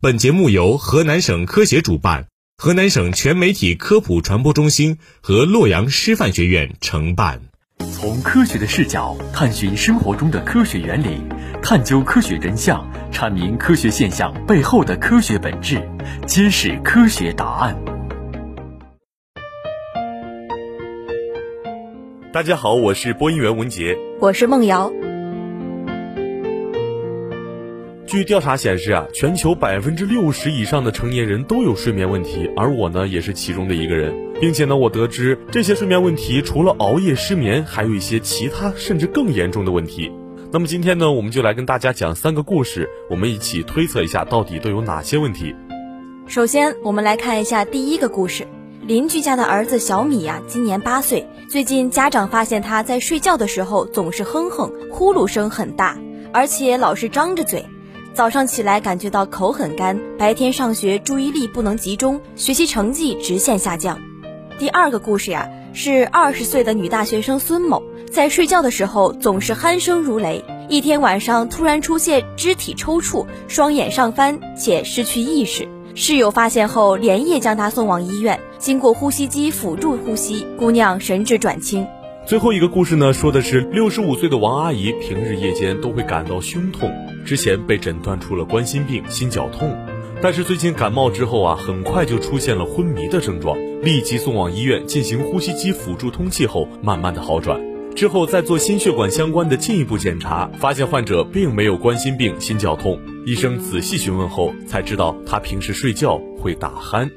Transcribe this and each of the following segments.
本节目由河南省科协主办，河南省全媒体科普传播中心和洛阳师范学院承办。从科学的视角探寻生活中的科学原理，探究科学真相，阐明科学现象背后的科学本质，揭示科学答案。大家好，我是播音员文杰，我是梦瑶。据调查显示啊，全球百分之六十以上的成年人都有睡眠问题，而我呢也是其中的一个人，并且呢，我得知这些睡眠问题除了熬夜失眠，还有一些其他甚至更严重的问题。那么今天呢，我们就来跟大家讲三个故事，我们一起推测一下到底都有哪些问题。首先，我们来看一下第一个故事。邻居家的儿子小米呀，今年八岁，最近家长发现他在睡觉的时候总是哼哼，呼噜声很大，而且老是张着嘴。早上起来感觉到口很干，白天上学注意力不能集中，学习成绩直线下降。第二个故事呀，是二十岁的女大学生孙某，在睡觉的时候总是鼾声如雷，一天晚上突然出现肢体抽搐、双眼上翻且失去意识。室友发现后连夜将她送往医院，经过呼吸机辅助呼吸，姑娘神志转清。最后一个故事呢，说的是六十五岁的王阿姨，平日夜间都会感到胸痛，之前被诊断出了冠心病、心绞痛，但是最近感冒之后啊，很快就出现了昏迷的症状，立即送往医院进行呼吸机辅助通气后，慢慢的好转。之后再做心血管相关的进一步检查，发现患者并没有冠心病、心绞痛。医生仔细询问后才知道，他平时睡觉会打鼾。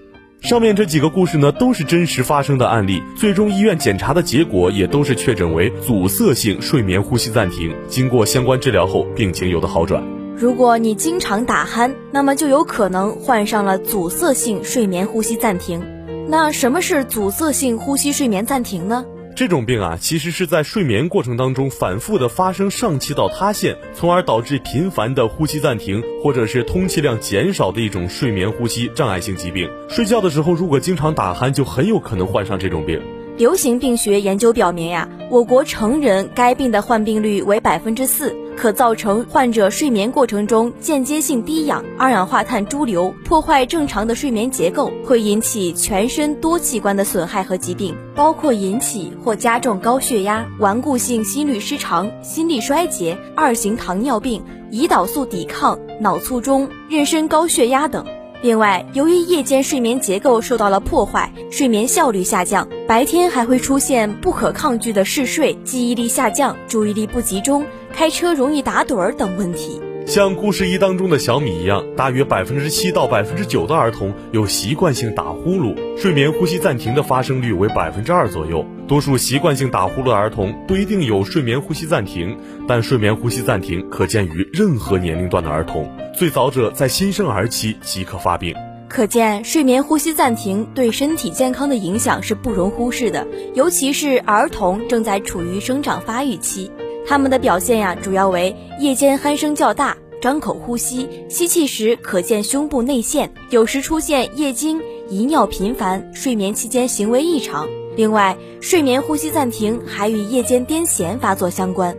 上面这几个故事呢，都是真实发生的案例，最终医院检查的结果也都是确诊为阻塞性睡眠呼吸暂停。经过相关治疗后，病情有的好转。如果你经常打鼾，那么就有可能患上了阻塞性睡眠呼吸暂停。那什么是阻塞性呼吸睡眠暂停呢？这种病啊，其实是在睡眠过程当中反复的发生上气道塌陷，从而导致频繁的呼吸暂停，或者是通气量减少的一种睡眠呼吸障碍性疾病。睡觉的时候如果经常打鼾，就很有可能患上这种病。流行病学研究表明呀，我国成人该病的患病率为百分之四。可造成患者睡眠过程中间接性低氧、二氧化碳潴留，破坏正常的睡眠结构，会引起全身多器官的损害和疾病，包括引起或加重高血压、顽固性心律失常、心力衰竭、二型糖尿病、胰岛素抵抗、脑卒中、妊娠高血压等。另外，由于夜间睡眠结构受到了破坏，睡眠效率下降，白天还会出现不可抗拒的嗜睡、记忆力下降、注意力不集中、开车容易打盹儿等问题。像故事一当中的小米一样，大约百分之七到百分之九的儿童有习惯性打呼噜，睡眠呼吸暂停的发生率为百分之二左右。多数习惯性打呼噜的儿童不一定有睡眠呼吸暂停，但睡眠呼吸暂停可见于任何年龄段的儿童，最早者在新生儿期即可发病。可见，睡眠呼吸暂停对身体健康的影响是不容忽视的，尤其是儿童正在处于生长发育期。他们的表现呀，主要为夜间鼾声较大，张口呼吸，吸气时可见胸部内陷，有时出现夜惊、遗尿频繁，睡眠期间行为异常。另外，睡眠呼吸暂停还与夜间癫痫发作相关。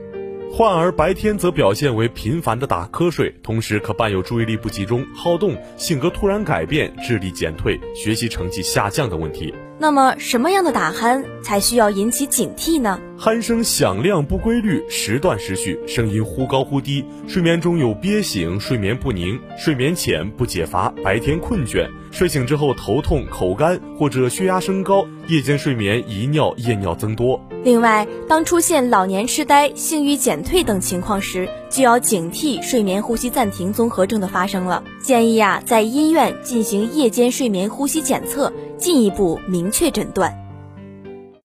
患儿白天则表现为频繁的打瞌睡，同时可伴有注意力不集中、好动、性格突然改变、智力减退、学习成绩下降等问题。那么，什么样的打鼾才需要引起警惕呢？鼾声响亮不规律，时断时续，声音忽高忽低，睡眠中有憋醒、睡眠不宁、睡眠浅不解乏、白天困倦、睡醒之后头痛、口干或者血压升高、夜间睡眠遗尿、夜尿增多。另外，当出现老年痴呆、性欲减退等情况时，就要警惕睡眠呼吸暂停综合症的发生了。建议啊，在医院进行夜间睡眠呼吸检测，进一步明确诊断。